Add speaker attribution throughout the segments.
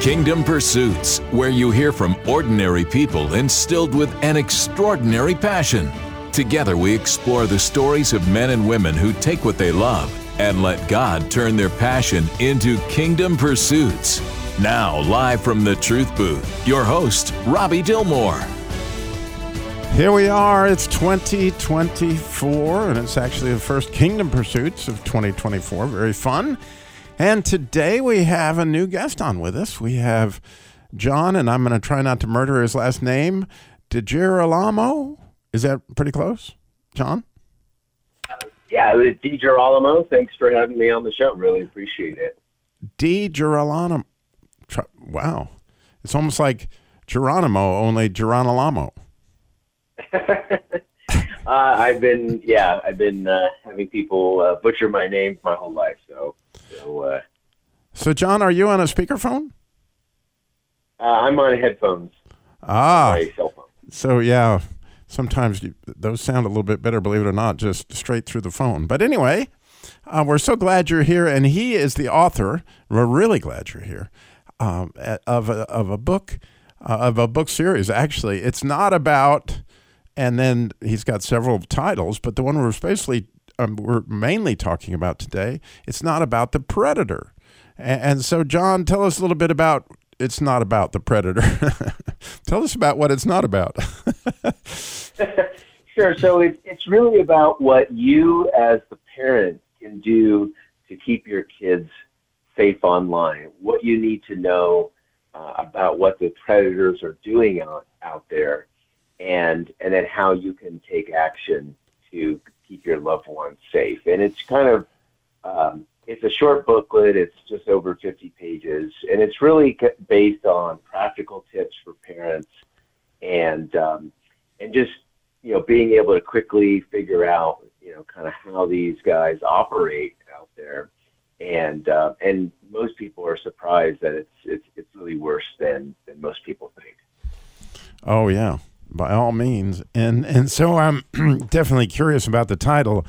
Speaker 1: Kingdom Pursuits, where you hear from ordinary people instilled with an extraordinary passion. Together, we explore the stories of men and women who take what they love and let God turn their passion into kingdom pursuits. Now, live from the Truth Booth, your host, Robby Dilmore.
Speaker 2: Here we are. It's 2024, and it's actually the first Kingdom Pursuits of 2024. Very fun. And today we have a new guest on with us. We have John, and I'm going to try not to murder his last name, DiGirolamo. Is that pretty close, John?
Speaker 3: Yeah, DiGirolamo. Thanks for having me on the show. Really appreciate it.
Speaker 2: DiGirolamo. Wow. It's almost like Geronimo, only Geronimo.
Speaker 3: uh, I've been, yeah, I've been uh, having people uh, butcher my name my whole life. So so, uh,
Speaker 2: so John, are you on a speakerphone?
Speaker 3: Uh, I'm on headphones.
Speaker 2: Ah,
Speaker 3: my cell phone.
Speaker 2: So yeah, sometimes you, those sound a little bit better, believe it or not, just straight through the phone. But anyway, uh, we're so glad you're here, and he is the author. We're really glad you're here um, of a, of a book uh, of a book series. Actually, it's not about. And then he's got several titles, but the one we're especially um, we're mainly talking about today, it's not about the predator. And, and so, John, tell us a little bit about it's not about the predator. tell us about what it's not about.
Speaker 3: sure. So it, it's really about what you, as the parent, can do to keep your kids safe online. What you need to know uh, about what the predators are doing out out there, and and then how you can take action to keep your loved ones safe. And it's kind of um, it's a short booklet. It's just over 50 pages, and it's really based on practical tips for parents and um, and just you know being able to quickly figure out you know kind of how these guys operate out there. And uh, and most people are surprised that it's it's it's really worse than than most people think.
Speaker 2: Oh yeah, by all means. And and so I'm definitely curious about the title.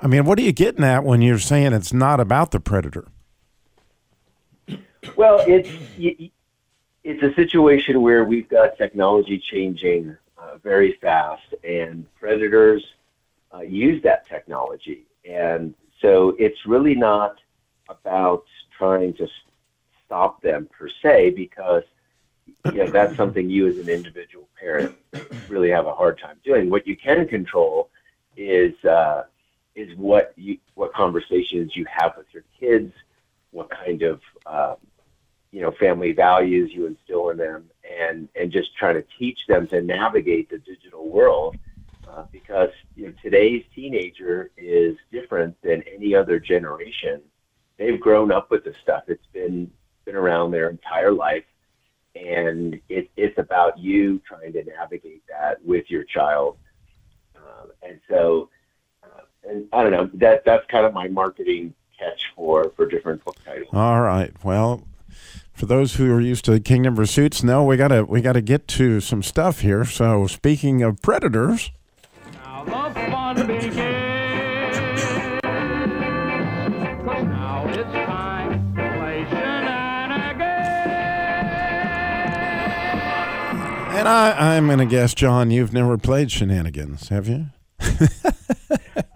Speaker 2: I mean, what are you getting at when you're saying it's not about the predator?
Speaker 3: Well, it's it's a situation where we've got technology changing uh, very fast, and predators uh, use that technology, and so it's really not about trying to stop them per se, because you know that's something you as an individual parent really have a hard time doing. What you can control is uh, is what you what conversations you have with your kids, what kind of uh, you know family values you instill in them, and and just trying to teach them to navigate the digital world. Uh, because you know, today's teenager is different than any other generation. They've grown up with this stuff. It's been been around their entire life and it, it's about you trying to navigate that with your child. Um, and so, uh, and I don't know that that's kind of my marketing catch for for different book titles.
Speaker 2: All right, well. For those who are used to Kingdom Pursuits, no, we gotta we gotta get to some stuff here. So, speaking of predators, And I, I'm going to guess, John, you've never played Shenanigans, have you?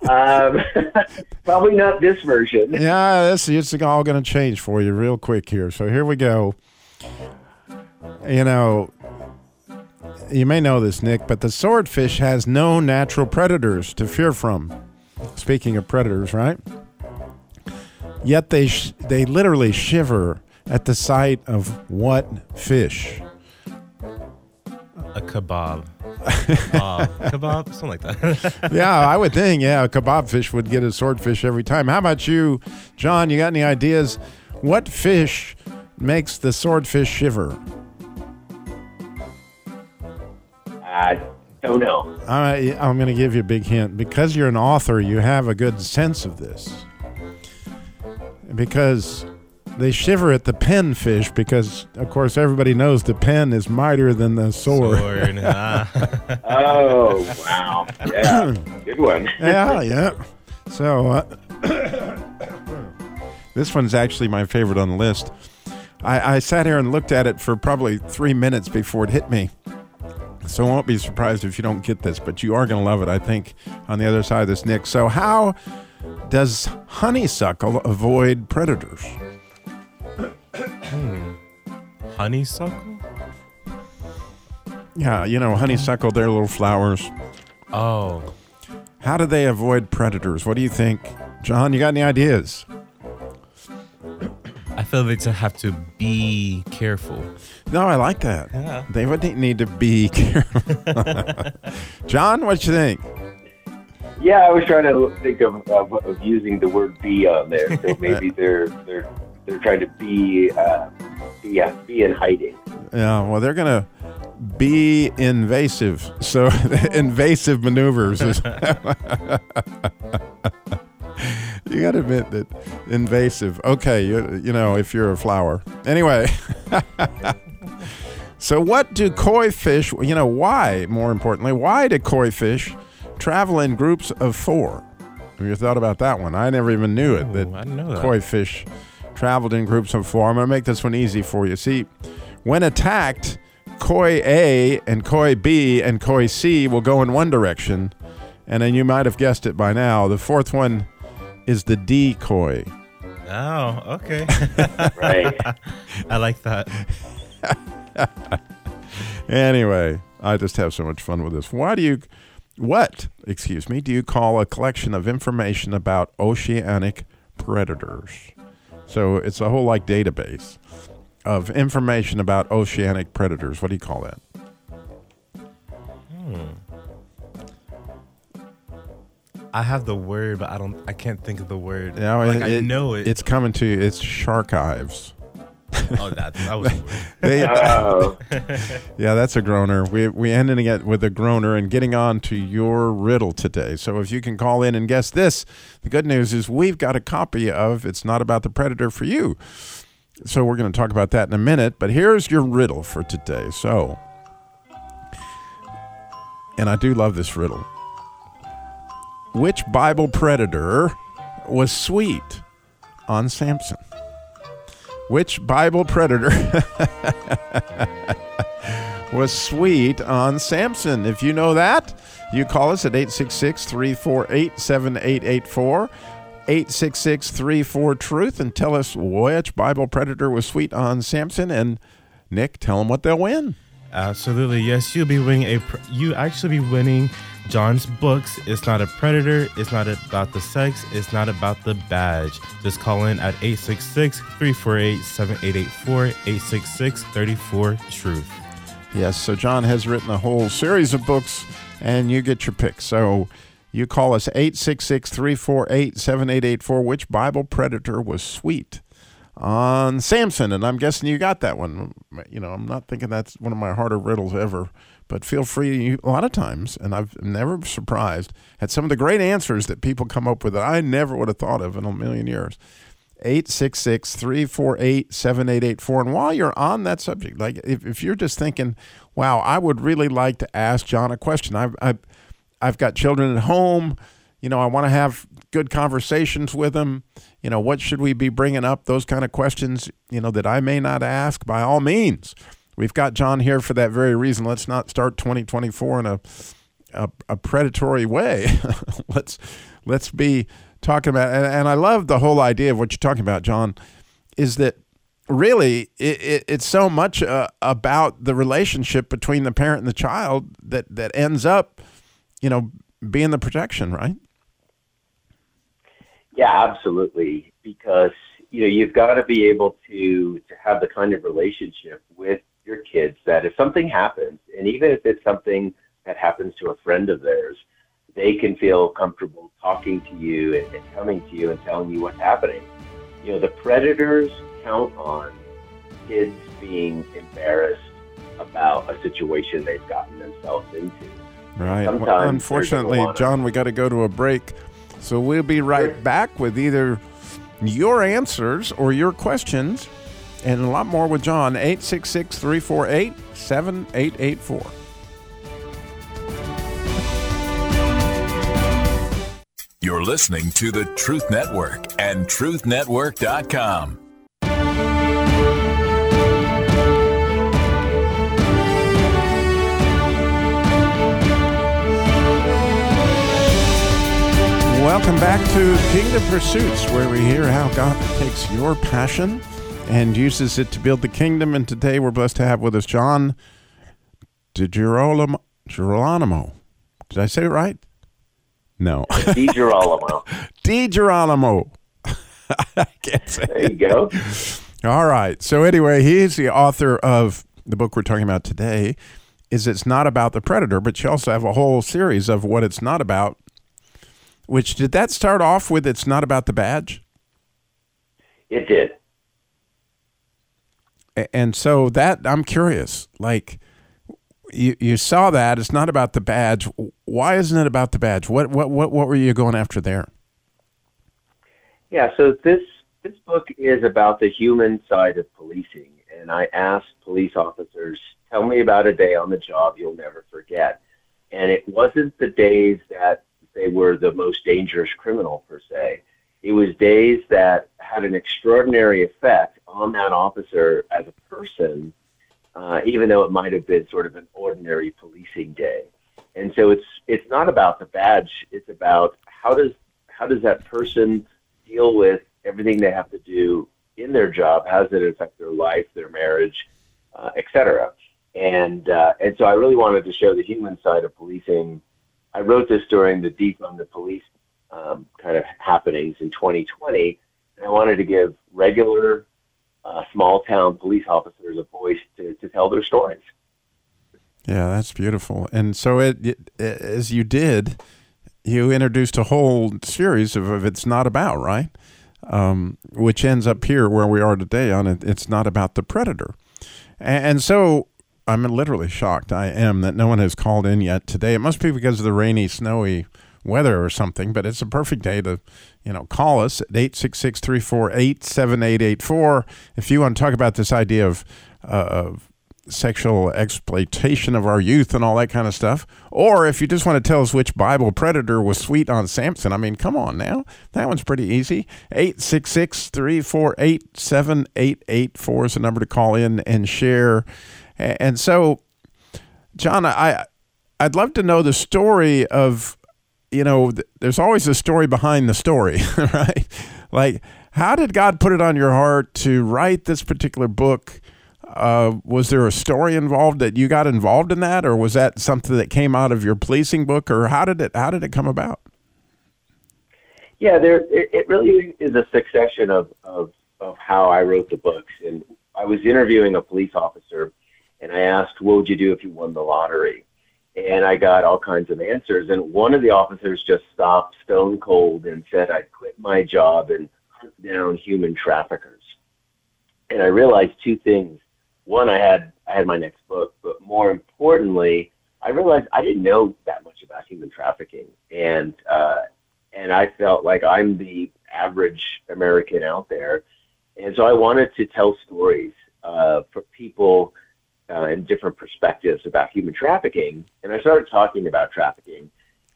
Speaker 3: um, probably not this version.
Speaker 2: Yeah, this is all going to change for you real quick here. So here we go. You know, you may know this, Nick, but the swordfish has no natural predators to fear from. Speaking of predators, right? Yet they sh- they literally shiver at the sight of what fish?
Speaker 4: A kebab. uh, kebab, something like that.
Speaker 2: yeah, I would think. Yeah, a kebab fish would get a swordfish every time. How about you, John? You got any ideas? What fish makes the swordfish shiver?
Speaker 3: I don't know.
Speaker 2: I, I'm going to give you a big hint. Because you're an author, you have a good sense of this. Because they shiver at the pen fish because, of course, everybody knows the pen is mightier than the sword.
Speaker 4: Sword, ah.
Speaker 3: Oh, wow. Yeah, good one.
Speaker 2: yeah, yeah. So uh, this one's actually my favorite on the list. I, I sat here and looked at it for probably three minutes before it hit me. So I won't be surprised if you don't get this, but you are going to love it, I think, on the other side of this, Nick. So, how does honeysuckle avoid predators? Hmm.
Speaker 4: Honeysuckle?
Speaker 2: Yeah, you know, honeysuckle, they're little flowers.
Speaker 4: Oh,
Speaker 2: How do they avoid predators? What do you think? John, you got any ideas?
Speaker 4: I feel they to have to be careful.
Speaker 2: No, I like that.
Speaker 4: Yeah.
Speaker 2: They would need to be careful. John, what you think?
Speaker 3: Yeah, I was trying to think of, of, of using the word "be" on there. So maybe they're they're they're trying to be uh, be uh, be in hiding.
Speaker 2: Yeah, well, they're going to be invasive. So, invasive maneuvers is. you got to admit that invasive. Okay, you, you know, if you're a flower. Anyway. so, what do koi fish, you know, why, more importantly, why do koi fish travel in groups of four? Have you thought about that one? I never even knew it. That
Speaker 4: Ooh, I didn't know that.
Speaker 2: koi fish traveled in groups of four. I'm going to make this one easy for you. See, when attacked, koi A and koi B and koi C will go in one direction. And then you might have guessed it by now. The fourth one is the decoy.
Speaker 4: Oh, okay.
Speaker 3: Right.
Speaker 4: I like that.
Speaker 2: Anyway, I just have so much fun with this. Why do you, what, excuse me, do you call a collection of information about oceanic predators? So it's a whole like database of information about oceanic predators. What do you call that? Hmm.
Speaker 4: I have the word, but I don't. I can't think of the word.
Speaker 2: Yeah,
Speaker 4: like,
Speaker 2: it-
Speaker 4: I know it.
Speaker 2: It's coming to you. It's sharkives.
Speaker 4: oh, that that was the.
Speaker 2: They,
Speaker 3: Oh,
Speaker 2: yeah, that's a groaner. We we ending it with a groaner and getting on to your riddle today. So if you can call in and guess this, the good news is we've got a copy of "It's Not About the Predator" for you. So we're going to talk about that in a minute. But here's your riddle for today. So, and I do love this riddle. Which Bible predator was sweet on Samson? Which Bible predator was sweet on Samson? If you know that, you call us at 866 348 7884. 866 34 Truth and tell us which Bible predator was sweet on Samson. And Nick, tell them what they'll win.
Speaker 4: Absolutely, yes. You'll be winning a. You actually be winning John's books. It's not a predator. It's not about the sex. It's not about the badge. Just call in at 866-348-7884. 866-34 Truth.
Speaker 2: Yes, so John has written a whole series of books, and you get your pick. So you call us 866 348 7884. Which Bible predator was sweet on Samson? And I'm guessing you got that one. You know, I'm not thinking that's one of my harder riddles ever, but feel free. A lot of times, and I've never surprised at some of the great answers that people come up with that I never would have thought of in a million years. 866 348 7884. And while you're on that subject, like if, if you're just thinking, wow, I would really like to ask John a question, I've, I've, I've got children at home, you know, I want to have good conversations with them. You know, what should we be bringing up? Those kind of questions, you know, that I may not ask, by all means. We've got John here for that very reason. Let's not start 2024 in a a, a predatory way. let's let's be talking about and, and I love the whole idea of what you're talking about, John, is that really it, it, it's so much uh, about the relationship between the parent and the child that that ends up, you know, being the protection, right?
Speaker 3: yeah, absolutely. Because you know you've got to be able to to have the kind of relationship with your kids that if something happens, and even if it's something that happens to a friend of theirs, they can feel comfortable talking to you and, and coming to you and telling you what's happening. You know, the predators count on kids being embarrassed about a situation they've gotten themselves into.
Speaker 2: Right. Well, unfortunately,
Speaker 3: there's a lot of-
Speaker 2: John, we got to go to a break. So we'll be right
Speaker 3: Sure.
Speaker 2: back with either your answers or your questions and a lot more with John. 866 348 7884.
Speaker 1: You're listening to the Truth Network and truthnetwork.com.
Speaker 2: Welcome back to Kingdom Pursuits, where we hear how God takes your passion and uses it to build the kingdom. And today we're blessed to have with us John DiGirolamo. Girolamo. Did I say it right? No.
Speaker 3: Di Girolamo.
Speaker 2: Di Girolamo. I can't say
Speaker 3: There you go.
Speaker 2: All right. So anyway, he's the author of the book we're talking about today. Is it's not about the predator, but you also have a whole series of what it's not about. Which did that start off with? It's not about the badge,
Speaker 3: It did.
Speaker 2: And so that I'm curious. Like, you you saw that it's not about the badge. Why isn't it about the badge? What what what what were you going after there?
Speaker 3: Yeah, so this this book is about the human side of policing, and I asked police officers, "Tell me about a day on the job you'll never forget." And it wasn't the days that they were the most dangerous criminal per se. It was days that had an extraordinary effect on that officer as a person, uh, even though it might have been sort of an ordinary policing day. And so it's it's not about the badge; it's about how does how does that person deal with everything they have to do in their job? How does it affect their life, their marriage, uh, et cetera? And uh, and so I really wanted to show the human side of policing. I wrote this during the defund the police um, kind of happenings in 2020, and I wanted to give regular uh, small town police officers a voice to, to tell their stories.
Speaker 2: Yeah, that's beautiful. And so it, it as you did, you introduced a whole series of, of it's not about right, um, which ends up here where we are today on it. It's not about the predator, and, and so I'm literally shocked. I am that no one has called in yet today. It must be because of the rainy, snowy weather or something. But it's a perfect day to, you know, call us at 866-348-7884 if you want to talk about this idea of. Uh, of sexual exploitation of our youth and all that kind of stuff. Or if you just want to tell us which Bible predator was sweet on Samson, I mean, come on now. That one's pretty easy. 866 348 7884 is the number to call in and share. And so, John, I, I'd love to know the story of, you know, th- there's always a story behind the story, right? Like, how did God put it on your heart to write this particular book? Uh, was there a story involved that you got involved in that, or was that something that came out of your policing book, or how did it how did it come about?
Speaker 3: Yeah, there it, it really is a succession of, of of how I wrote the books. And I was interviewing a police officer, and I asked, "What would you do if you won the lottery?" And I got all kinds of answers. And one of the officers just stopped stone cold and said, "I'd quit my job and hunt down human traffickers." And I realized two things. One, I had I had my next book, but more importantly, I realized I didn't know that much about human trafficking, and uh, and I felt like I'm the average American out there, and so I wanted to tell stories uh, for people uh, in different perspectives about human trafficking, and I started talking about trafficking,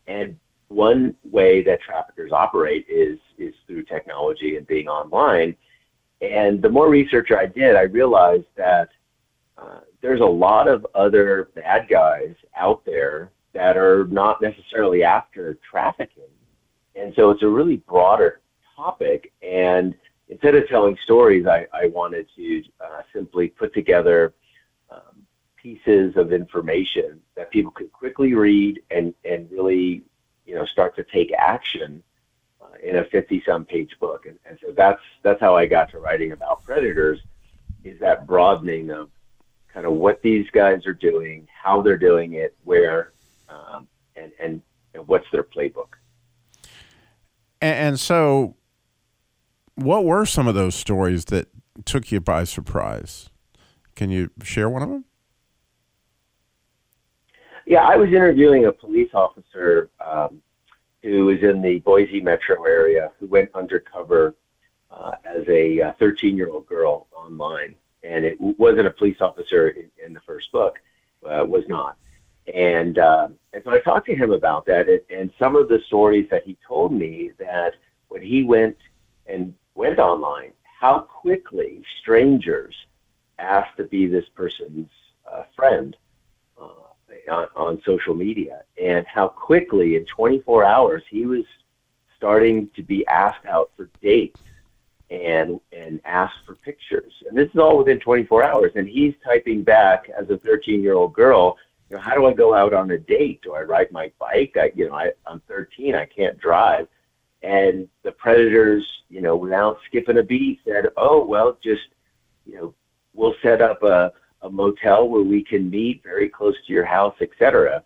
Speaker 3: and one way that traffickers operate is is through technology and being online, and the more research I did, I realized that uh, there's a lot of other bad guys out there that are not necessarily after trafficking. And so it's a really broader topic. And instead of telling stories, I, I wanted to uh, simply put together pieces of information that people could quickly read and, and really, you know, start to take action uh, in a 50 some page book. And, and so that's, that's how I got to writing about predators is that broadening of kind of what these guys are doing, how they're doing it, where um, and, and and what's their playbook.
Speaker 2: And, and so, what were some of those stories that took you by surprise? Can you share one of them?
Speaker 3: Yeah, I was interviewing a police officer um, who was in the Boise metro area who went undercover uh, as a 13 uh, year old girl online. And it wasn't a police officer in, in the first book, uh, was not. And, uh, and so I talked to him about that and, and some of the stories that he told me that when he went and went online, how quickly strangers asked to be this person's uh, friend on, on social media and how quickly in 24 hours he was starting to be asked out for dates and and asked for pictures. And this is all within 24 hours. And he's typing back as a 13 year old girl, you know, how do I go out on a date? Do I ride my bike? I, you know, I, I'm 13, I can't drive. And the predators, you know, without skipping a beat, said, "Oh, well, just, you know, we'll set up a a motel where we can meet very close to your house, etc.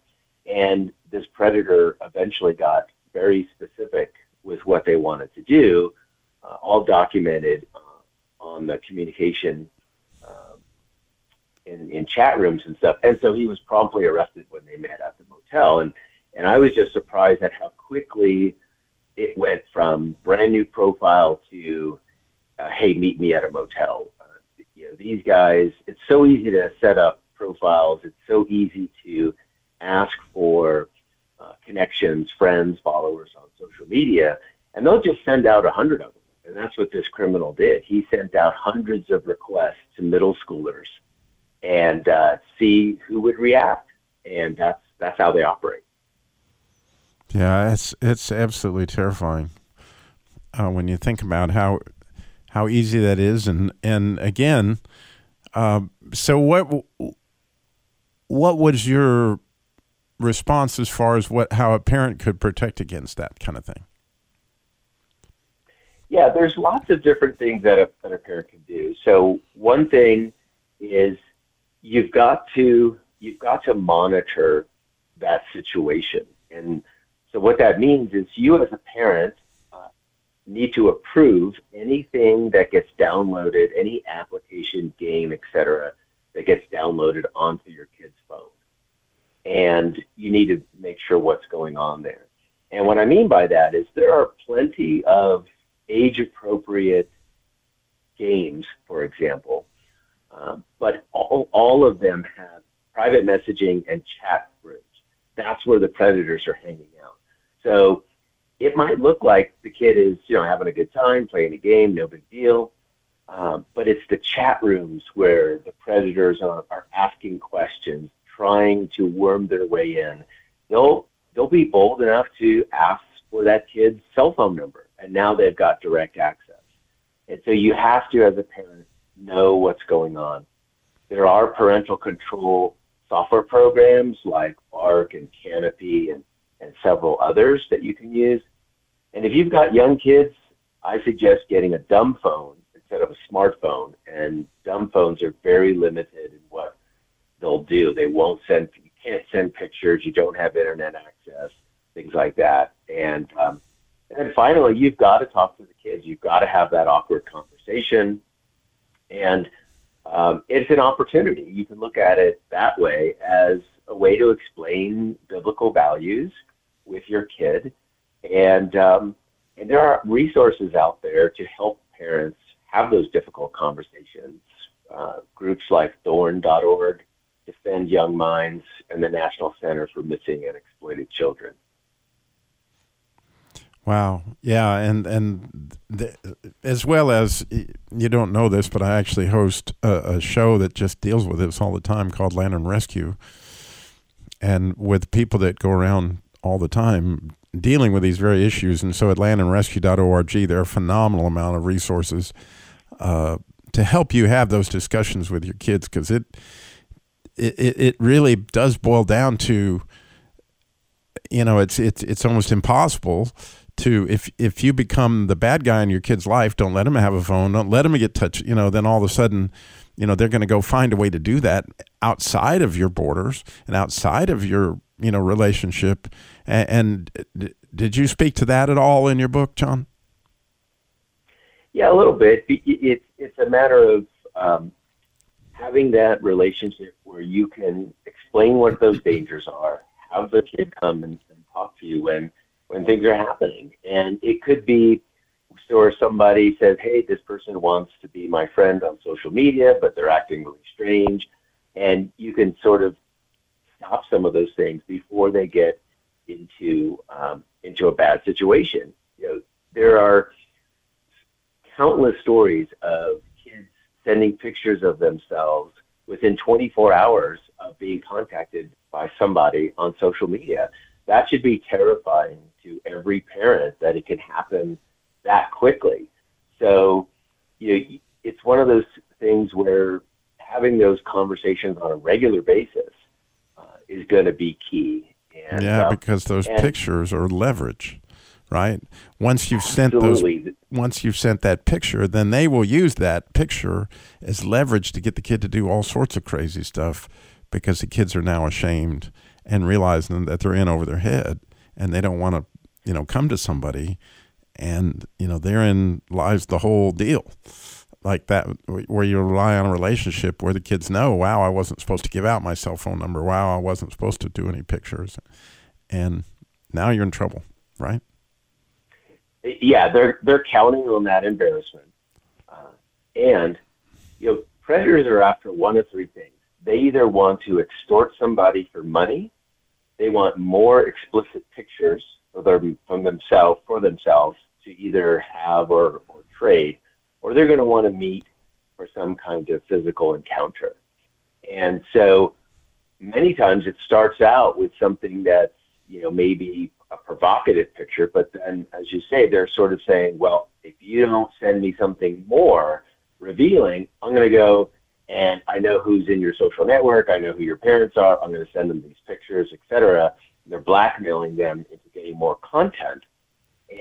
Speaker 3: And this predator eventually got very specific with what they wanted to do, uh, all documented uh, on the communication uh, in, in chat rooms and stuff. And so he was promptly arrested when they met at the motel. And, and I was just surprised at how quickly it went from brand new profile to, uh, hey, meet me at a motel know, these guys, it's so easy to set up profiles. It's so easy to ask for uh, connections, friends, followers on social media, and they'll just send out a hundred of them. And that's what this criminal did. He sent out hundreds of requests to middle schoolers and uh, see who would react. And that's that's how they operate.
Speaker 2: Yeah, it's it's absolutely terrifying uh, when you think about how how easy that is, and and again, uh, so what what was your response as far as what how a parent could protect against that kind of thing?
Speaker 3: Yeah, there's lots of different things that a, that a parent can do. So one thing is you've got to you've got to monitor that situation, and so what that means is you as a parent need to approve anything that gets downloaded, any application, game, etc., that gets downloaded onto your kid's phone. And you need to make sure what's going on there. And what I mean by that is there are plenty of age appropriate games, for example, um, but all, all of them have private messaging and chat rooms. That's where the predators are hanging out. So it might look like the kid is, you know, having a good time, playing a game, no big deal. Um, but it's the chat rooms where the predators are, are asking questions, trying to worm their way in. They'll they'll be bold enough to ask for that kid's cell phone number, and now they've got direct access. And so you have to, as a parent, know what's going on. There are parental control software programs like Bark and Canopy and and several others that you can use. And if you've got young kids, I suggest getting a dumb phone instead of a smartphone. And dumb phones are very limited in what they'll do. They won't send, you can't send pictures, you don't have internet access, things like that. And, um, and then finally, you've got to talk to the kids. You've got to have that awkward conversation. And um, it's an opportunity. You can look at it that way as a way to explain biblical values with your kid, and um, and there are resources out there to help parents have those difficult conversations. Uh, groups like Thorn.org, Defend Young Minds, and the National Center for Missing and Exploited Children.
Speaker 2: Wow. Yeah, and and the, as well as you don't know this, but I actually host a, a, show that just deals with this all the time called Lantern Rescue, and with people that go around all the time dealing with these very issues. And so at lanternrescue.org, there are a phenomenal amount of resources uh, to help you have those discussions with your kids because it, it it really does boil down to you know it's it's it's almost impossible to if if you become the bad guy in your kid's life don't let them have a phone don't let them get touched you know then all of a sudden you know they're going to go find a way to do that outside of your borders and outside of your you know relationship. And, and did you speak to that at all in your book, John?
Speaker 3: Yeah, a little bit. It's it's a matter of um, having that relationship where you can explain what those dangers are, have the kid come and, and talk to you when when things are happening, and it could be or somebody says, "Hey, this person wants to be my friend on social media, but they're acting really strange," and you can sort of stop some of those things before they get into um, into a bad situation. You know, there are countless stories of kids sending pictures of themselves within 24 hours of being contacted by somebody on social media. That should be terrifying to every parent that it can happen that quickly. So, you know, it's one of those things where having those conversations on a regular basis uh, is going to be key.
Speaker 2: And, yeah, uh, because those pictures are leverage, right? Once you've sent absolutely. those, once you've sent that picture, then they will use that picture as leverage to get the kid to do all sorts of crazy stuff, because the kids are now ashamed and realizing that they're in over their head, and they don't want to, you know, come to somebody and you know therein lies the whole deal. Like that where you rely on a relationship where the kids know wow i wasn't supposed to give out my cell phone number. Wow i wasn't supposed to do any pictures. And now you're in trouble right?
Speaker 3: Yeah they're they're counting on that embarrassment. Uh, and you know predators are after one of three things. They either want to extort somebody for money they want more explicit pictures of their, from themselves for themselves to either have or, or trade, or they're going to want to meet for some kind of physical encounter. And so many times it starts out with something that's, you know, maybe a provocative picture, but then, as you say, they're sort of saying, well, if you don't send me something more revealing, I'm going to go and I know who's in your social network. I know who your parents are. I'm going to send them these pictures, etc. They're blackmailing them into getting more content.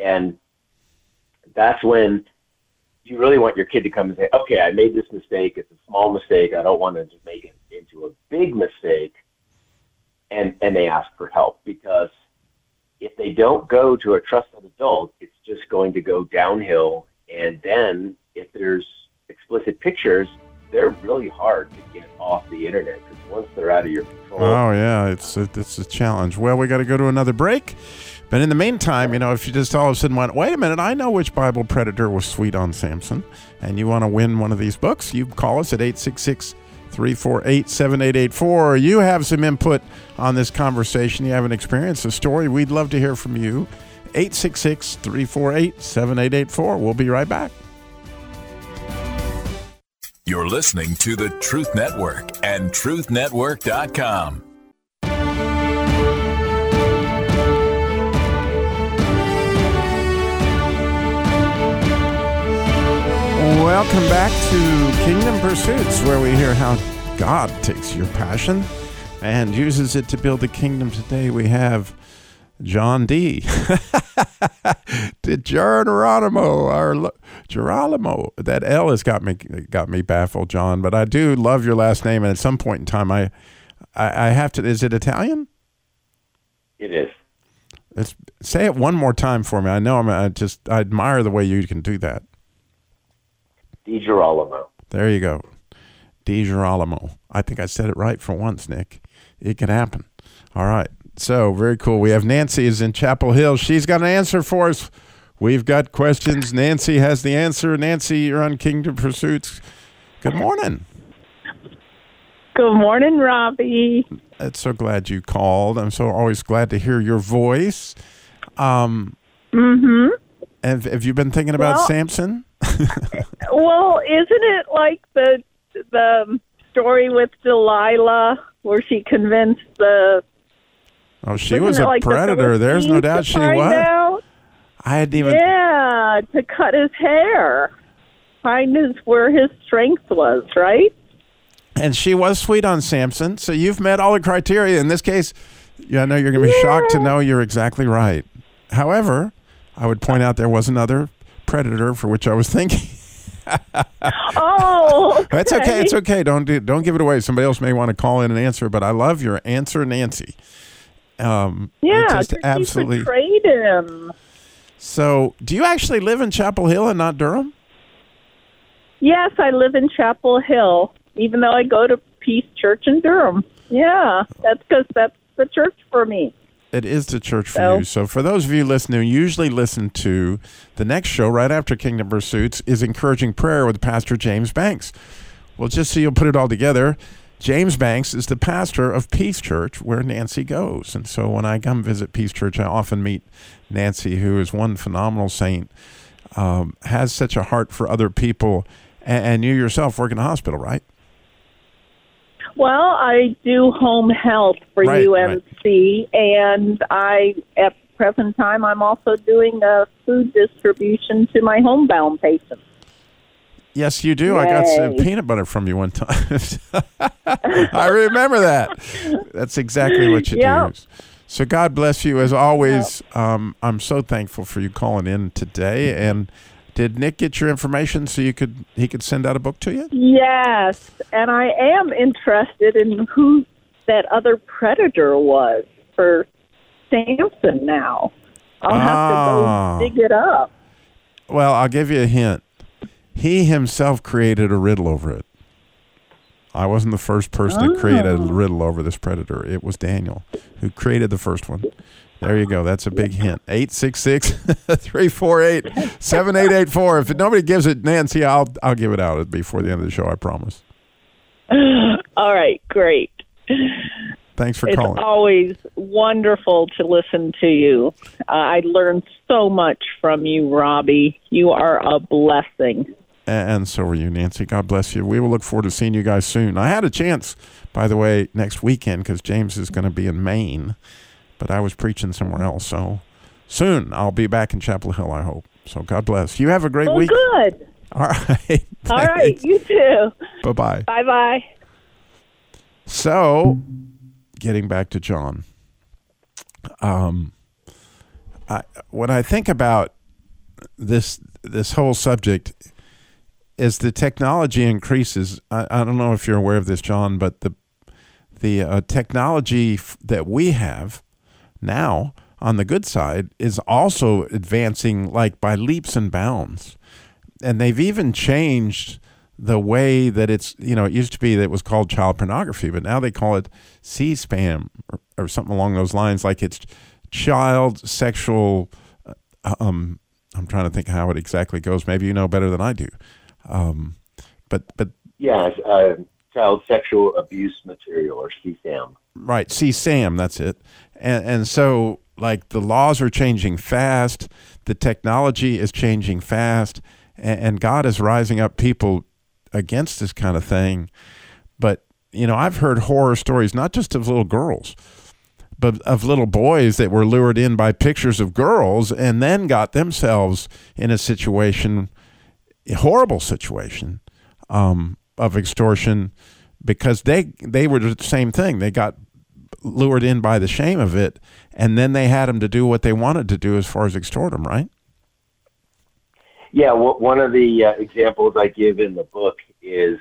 Speaker 3: And that's when you really want your kid to come and say, okay, I made this mistake. It's a small mistake. I don't want to just make it into a big mistake. And, and they ask for help because if they don't go to a trusted adult, it's just going to go downhill. And then if there's explicit pictures, they're really hard to get off the internet because once they're out of your control.
Speaker 2: Oh yeah, it's a, it's a challenge. Well, we got to go to another break. But in the meantime, you know, if you just all of a sudden went, wait a minute, I know which Bible predator was sweet on Samson, and you want to win one of these books, you call us at 866 348 7884. You have some input on this conversation. You have an experience, a story. We'd love to hear from you. 866 348 7884. We'll be right back.
Speaker 1: You're listening to the Truth Network and TruthNetwork.com.
Speaker 2: Welcome back to Kingdom Pursuits, where we hear how God takes your passion and uses it to build the kingdom. Today we have John D. Did Geronimo or Geronimo? That L has got me got me baffled, John. But I do love your last name, and at some point in time, I I, I have to. Is it Italian?
Speaker 3: It is.
Speaker 2: It's, say it one more time for me. I know I'm. I just I admire the way you can do that.
Speaker 3: Di Girolamo.
Speaker 2: There you go. Di Girolamo. I think I said it right for once, Nick. It can happen. All right. So very cool. We have Nancy is in Chapel Hill. She's got an answer for us. We've got questions. Nancy has the answer. Nancy, you're on Kingdom Pursuits. Good morning.
Speaker 5: Good morning, Robby.
Speaker 2: I'm so glad you called. I'm so always glad to hear your voice. Um,
Speaker 5: mm-hmm.
Speaker 2: Have, have you been thinking about well, Samson?
Speaker 5: Well, isn't it like the the story with Delilah where she convinced the
Speaker 2: Oh, she was a like predator. The There's no doubt she was. Out? I hadn't even
Speaker 5: Yeah, to cut his hair. Find his where his strength was, right?
Speaker 2: And she was sweet on Samson. So you've met all the criteria. In this case, yeah, I know you're gonna be yeah. shocked to know you're exactly right. However, I would point out there was another predator for which I was thinking.
Speaker 5: oh, okay.
Speaker 2: That's okay. It's okay. Don't do, don't give it away. Somebody else may want to call in and answer, but I love your answer, Nancy. Um,
Speaker 5: Yeah,
Speaker 2: just absolutely.
Speaker 5: betrayed him.
Speaker 2: So, do you actually live in Chapel Hill and not Durham?
Speaker 5: Yes, I live in Chapel Hill, even though I go to Peace Church in Durham. Yeah, that's because that's the church for me.
Speaker 2: It is the church for
Speaker 5: So-
Speaker 2: you. So, for those of you listening, who usually listen to the next show right after Kingdom Pursuits is Encouraging Prayer with Pastor James Banks. Well, just so you'll put it all together, James Banks is the pastor of Peace Church where Nancy goes. And so when I come visit Peace Church, I often meet Nancy, who is one phenomenal saint, um, has such a heart for other people. And, and you yourself work in a hospital, right?
Speaker 5: Well, I do home health for
Speaker 2: Right,
Speaker 5: UMC, and I, at present time, I'm also doing a food distribution to my homebound patients.
Speaker 2: Yes, you do. I got some peanut butter from you one time. I remember that. That's exactly what you
Speaker 5: Yep.
Speaker 2: do. So God bless you as always. Um, I'm so thankful for you calling in today. And did Nick get your information so you could he could send out a book to you?
Speaker 5: Yes, and I am interested in who that other predator was for Samson now. I'll have
Speaker 2: Ah.
Speaker 5: to go dig it up.
Speaker 2: Well, I'll give you a hint. He himself created a riddle over it. I wasn't the first person to create a riddle over this predator. It was Daniel who created the first one. There you go. That's a big hint. 866 348 7884. If nobody gives it, Nancy, I'll, I'll give it out before the end of the show, I promise.
Speaker 5: All right, great.
Speaker 2: Thanks for
Speaker 5: It's
Speaker 2: calling.
Speaker 5: always wonderful to listen to you. Uh, I learned so much from you, Robby. You are a blessing.
Speaker 2: And so are you, Nancy. God bless you. We will look forward to seeing you guys soon. I had a chance, by the way, next weekend because James is going to be in Maine, but I was preaching somewhere else. So soon I'll be back in Chapel Hill, I hope. So God bless. You have a great
Speaker 5: Well,
Speaker 2: week.
Speaker 5: good.
Speaker 2: All right.
Speaker 5: All right, you too.
Speaker 2: Bye bye.
Speaker 5: Bye bye.
Speaker 2: So, getting back to John, um, I, when I think about this this whole subject, as the technology increases, I, I don't know if you're aware of this, John, but the the uh, technology f- that we have now on the good side is also advancing like by leaps and bounds. And they've even changed the way that it's you know it used to be that it was called child pornography but now they call it c-spam or, or something along those lines like it's child sexual uh, um i'm trying to think how it exactly goes. Maybe you know better than i do. Um but but
Speaker 3: Yeah, uh, child sexual abuse material or CSAM.
Speaker 2: Right, CSAM, that's it. And and so like the laws are changing fast, the technology is changing fast, and, and God is rising up people against this kind of thing. But you know, I've heard horror stories not just of little girls, but of little boys that were lured in by pictures of girls and then got themselves in a situation, a horrible situation, um, of extortion because they they were the same thing. They got lured in by the shame of it, and then they had them to do what they wanted to do as far as extort them, right?
Speaker 3: Yeah, one of the uh, examples I give in the book is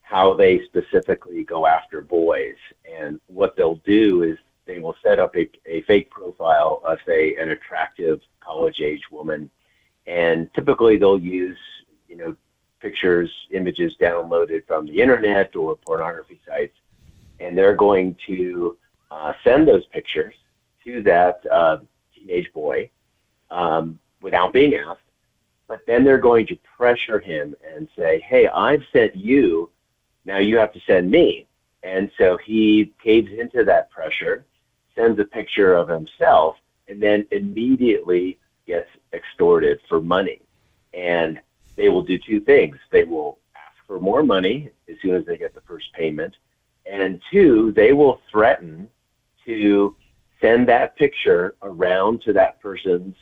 Speaker 3: how they specifically go after boys. And what they'll do is they will set up a, a fake profile of, say, an attractive college age woman. And typically they'll use, you know, pictures, images downloaded from the internet or pornography sites. And they're going to uh, send those pictures to that uh, teenage boy um, without being asked but then they're going to pressure him and say, "Hey, I've sent you, now you have to send me." And so he caves into that pressure, sends a picture of himself, and then immediately gets extorted for money. And they will do two things: they will ask for more money as soon as they get the first payment, and two, they will threaten to send that picture around to that person's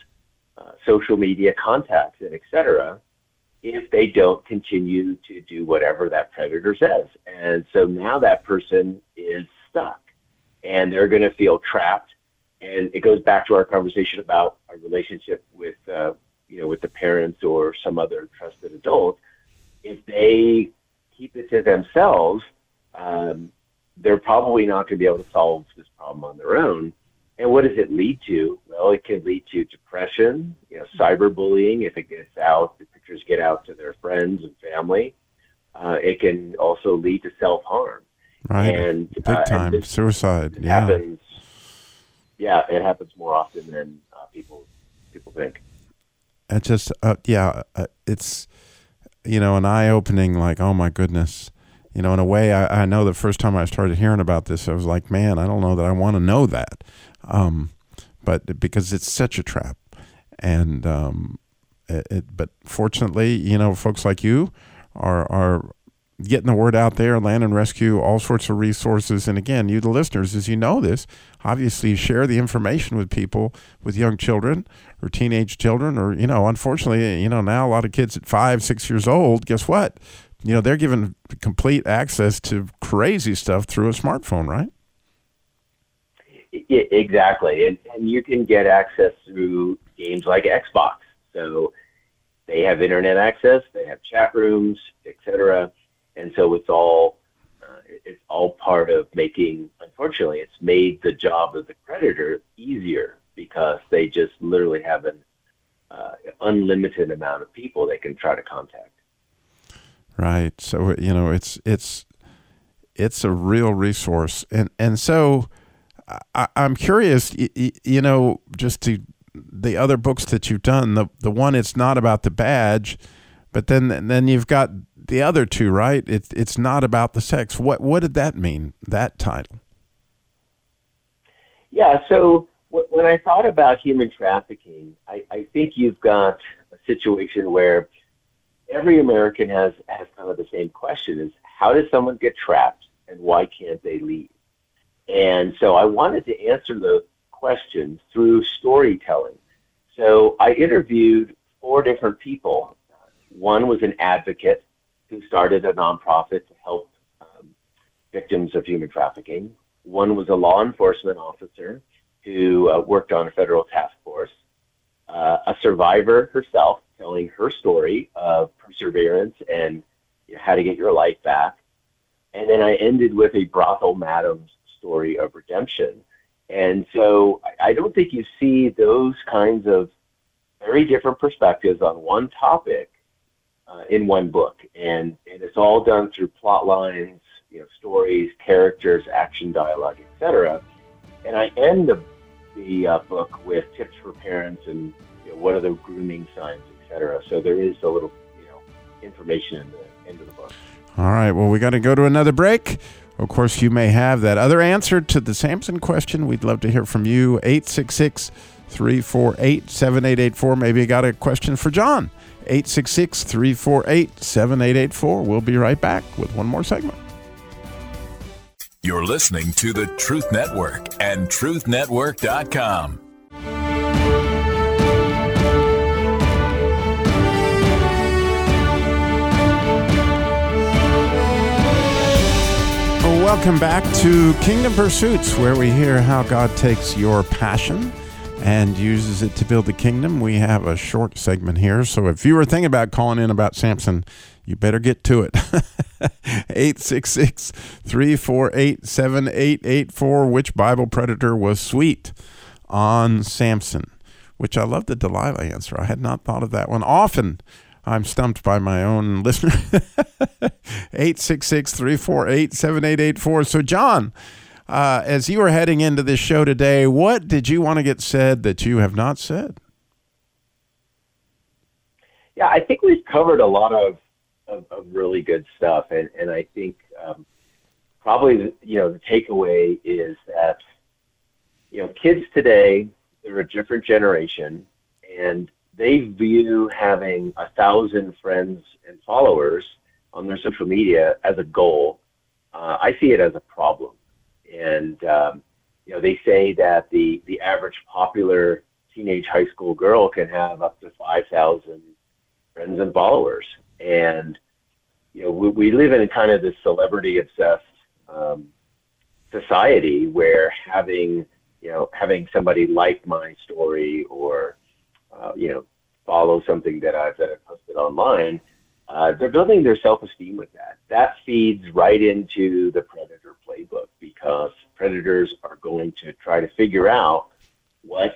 Speaker 3: uh, social media contacts and et cetera if they don't continue to do whatever that predator says. And so now that person is stuck and they're going to feel trapped. And it goes back to our conversation about a relationship with, uh, you know, with the parents or some other trusted adult. if they keep it to themselves, um, they're probably not going to be able to solve this problem on their own. And what does it lead to? Well, it can lead to depression, you know, cyberbullying if it gets out, the pictures get out to their friends and family. Uh, it can also lead to self harm.
Speaker 2: Right.
Speaker 3: And
Speaker 2: Big
Speaker 3: uh,
Speaker 2: time.
Speaker 3: and
Speaker 2: Suicide. Yeah.
Speaker 3: happens. Yeah, it happens more often than uh, people people think.
Speaker 2: It just, uh, yeah, uh, it's, you know, an eye opening, like, oh my goodness. You know, in a way, I, I know the first time I started hearing about this, I was like, man, I don't know that I want to know that. Um, but because it's such a trap. And, um, it, it, but fortunately, you know, folks like you are, are getting the word out there, land and rescue, all sorts of resources. And again, you, the listeners, as you know this, obviously share the information with people with young children or teenage children, or, you know, unfortunately, you know, now a lot of kids at five, six years old, guess what? You know, they're given complete access to crazy stuff through a smartphone, right?
Speaker 3: I- exactly, and, and you can get access through games like Xbox. So they have internet access, they have chat rooms, etc. And so it's all uh, it's all part of making. Unfortunately, it's made the job of the predator easier because they just literally have an uh, unlimited amount of people they can try to contact.
Speaker 2: Right. So uh, you know, it's it's it's a real resource, and and so I, I'm curious. You, you know, just to the other books that you've done, the the one it's not about the badge, but then then you've got the other two, right? It's it's not about the sex. What what did that mean? That title.
Speaker 3: Yeah. So when I thought about human trafficking, I, I think you've got a situation where every American has has kind of the same question: is how does someone get trapped, and why can't they leave? And so I wanted to answer the question through storytelling. So I interviewed four different people. One was an advocate who started a nonprofit to help um, victims of human trafficking. One was a law enforcement officer who uh, worked on a federal task force. Uh, a survivor herself telling her story of perseverance and you know, how to get your life back. And then I ended with a brothel madam's story of redemption. And so I, don't think you see those kinds of very different perspectives on one topic uh, in one book. And, and it's all done through plot lines, you know, stories, characters, action, dialogue, etc. And I end the, the uh, book with tips for parents and you know, what are the grooming signs, etc. So there is a little, you know, information in the end of the book.
Speaker 2: All right. Well, we got to go to another break. Of course, you may have that other answer to the Samson question. We'd love to hear from you. 866 348 7884. Maybe you got a question for John. 866 348 7884. We'll be right back with one more segment.
Speaker 1: You're listening to the Truth Network and truthnetwork.com.
Speaker 2: Welcome back to Kingdom Pursuits, where we hear how God takes your passion and uses it to build the kingdom. We have a short segment here, so if you were thinking about calling in about Samson, you better get to it. 866 348 7884. Which Bible predator was sweet on Samson? Which I love the Delilah answer. I had not thought of that one. Often I'm stumped by my own listener. 866 348 7884. So, John, uh, as you were heading into this show today, what did you want to get said that you have not said?
Speaker 3: Yeah, I think we've covered a lot of, of, of really good stuff. And, and I think um, probably, you know, the takeaway is that, you know, kids today, they're a different generation. And they view having a thousand friends and followers on their social media as a goal. Uh, I see it as a problem. And, um, you know, they say that the, the average popular teenage high school girl can have up to 5,000 friends and followers. And, you know, we, we live in kind of this celebrity obsessed um, society where having, you know, having somebody like my story or, uh, you know, follow something that I've, that I've posted online uh, they're building their self-esteem with that. That feeds right into the predator playbook because predators are going to try to figure out what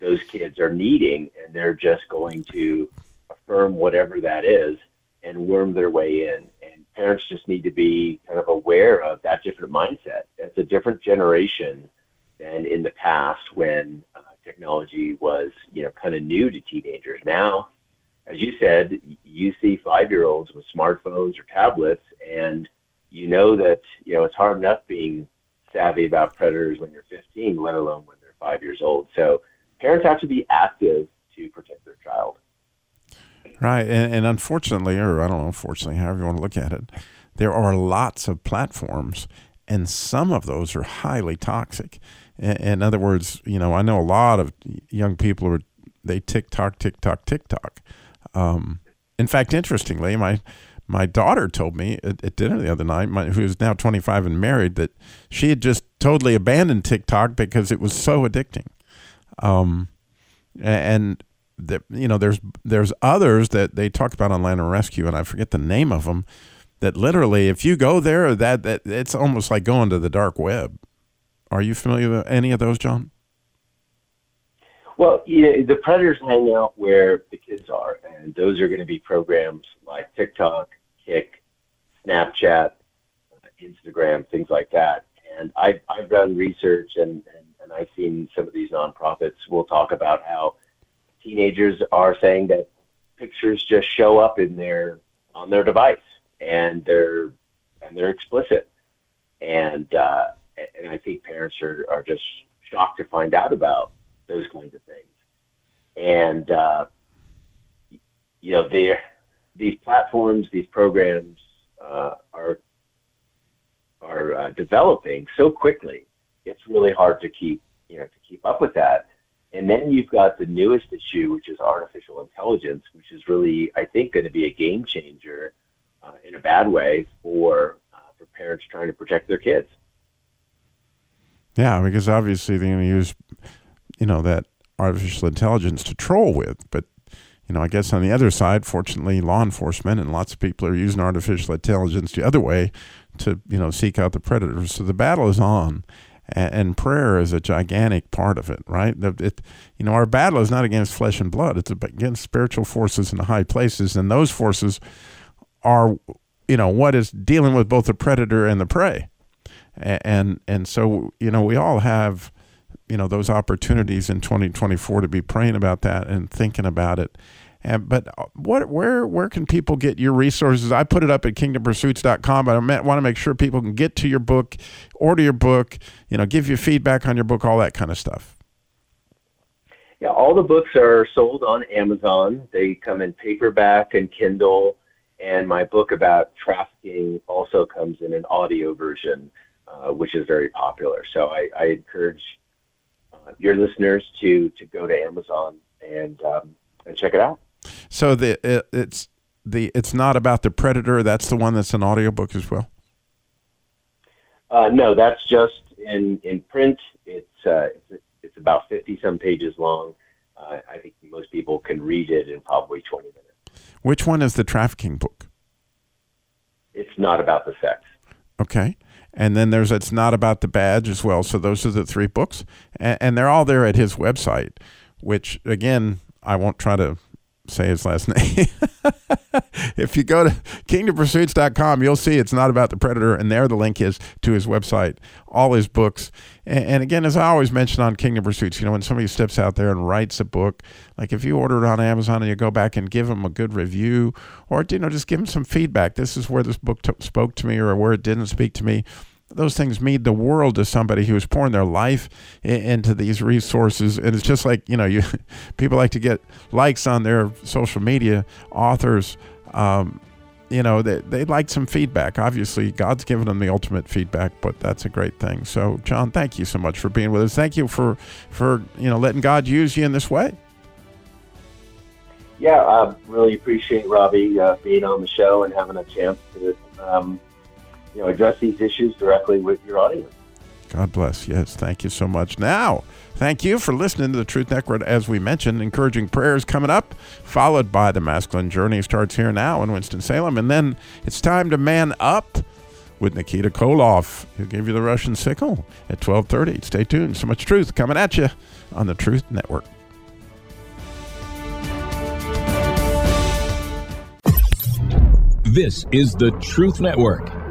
Speaker 3: those kids are needing, and they're just going to affirm whatever that is and worm their way in. And parents just need to be kind of aware of that different mindset. It's a different generation than in the past when uh, technology was, you know, kind of new to teenagers. Now, as you said, you see five-year-olds with smartphones or tablets, and you know that you know it's hard enough being savvy about predators when you're 15, let alone when they're five years old. So parents have to be active to protect their child.
Speaker 2: Right, and, and unfortunately, or I don't know, unfortunately, however you want to look at it, there are lots of platforms, and some of those are highly toxic. In, in other words, you know, I know a lot of young people who are they TikTok, TikTok, TikTok. Um, in fact, interestingly, my my daughter told me at, at dinner the other night, my, who's now 25 and married, that she had just totally abandoned TikTok because it was so addicting. Um, and that you know, there's there's others that they talk about on Land and Rescue, and I forget the name of them. That literally, if you go there, that that it's almost like going to the dark web. Are you familiar with any of those, John?
Speaker 3: Well, know, the predators hang out where the kids are, and those are going to be programs like TikTok, Kick, Snapchat, Instagram, things like that. And I've, I've done research and, and, and I've seen some of these nonprofits will talk about how teenagers are saying that pictures just show up in their on their device and they're and they're explicit. And uh, and I think parents are, are just shocked to find out about those kinds of things. And uh, you know, they these platforms, these programs uh, are are uh, developing so quickly. It's really hard to keep you know to keep up with that. And then you've got the newest issue, which is artificial intelligence, which is really, I think, going to be a game changer uh, in a bad way for uh, for parents trying to protect their kids.
Speaker 2: Yeah, because obviously they're going to use, you know, that artificial intelligence to troll with. But, you know, I guess on the other side, fortunately, law enforcement and lots of people are using artificial intelligence the other way to, you know, seek out the predators. So the battle is on. And, prayer is a gigantic part of it, right? It, you know, our battle is not against flesh and blood; it's against spiritual forces in the high places, and those forces are, you know, what is dealing with both the predator and the prey and and so you know we all have you know those opportunities in 2024 to be praying about that and thinking about it. And but uh, what where where can people get your resources? I put it up at kingdompursuits.com but i want to make sure people can get to your book order your book you know give you feedback on your book all that kind of stuff.
Speaker 3: Yeah all the books are sold on amazon. They come in paperback and kindle and my book about trafficking also comes in an audio version uh, which is very popular. So I, I encourage your listeners to to go to Amazon and um, and check it out.
Speaker 2: So the it, it's the it's not about the predator. That's the one that's an audiobook as well.
Speaker 3: Uh, no, that's just in in print. It's uh, it's, it's about fifty some pages long. Uh, I think most people can read it in probably twenty minutes.
Speaker 2: Which one is the trafficking book?
Speaker 3: It's not about the sex.
Speaker 2: Okay. And then there's It's Not About the Badge as well. So those are the three books. And, and they're all there at his website, which, again, I won't try to say his last name. if you go to kingdompursuits.com, you'll see it's not about the predator, and there the link is to his website, all his books. And, and, again, as I always mention on Kingdom Pursuits, you know, when somebody steps out there and writes a book, like if you order it on Amazon and you go back and give them a good review, or you know, just give them some feedback. This is where this book t- spoke to me, or where it didn't speak to me those things mean the world to somebody who's pouring their life into these resources. And it's just like, you know, you people like to get likes on their social media, authors, um, you know, they, they'd like some feedback. Obviously, God's given them the ultimate feedback, but that's a great thing. So, John, thank you so much for being with us. Thank you for, for you know, letting God use you in this way.
Speaker 3: Yeah, I really appreciate Robby uh, being on the show and having a chance to um, you know, address these issues directly with your audience.
Speaker 2: God bless. Yes, thank you so much. Now, thank you for listening to the Truth Network. As we mentioned, encouraging prayers coming up, followed by the masculine journey starts here now in Winston Salem, and then it's time to man up with Nikita Koloff. He'll give you the Russian sickle at twelve thirty. Stay tuned. So much truth coming at you on the Truth Network.
Speaker 1: This is the Truth Network.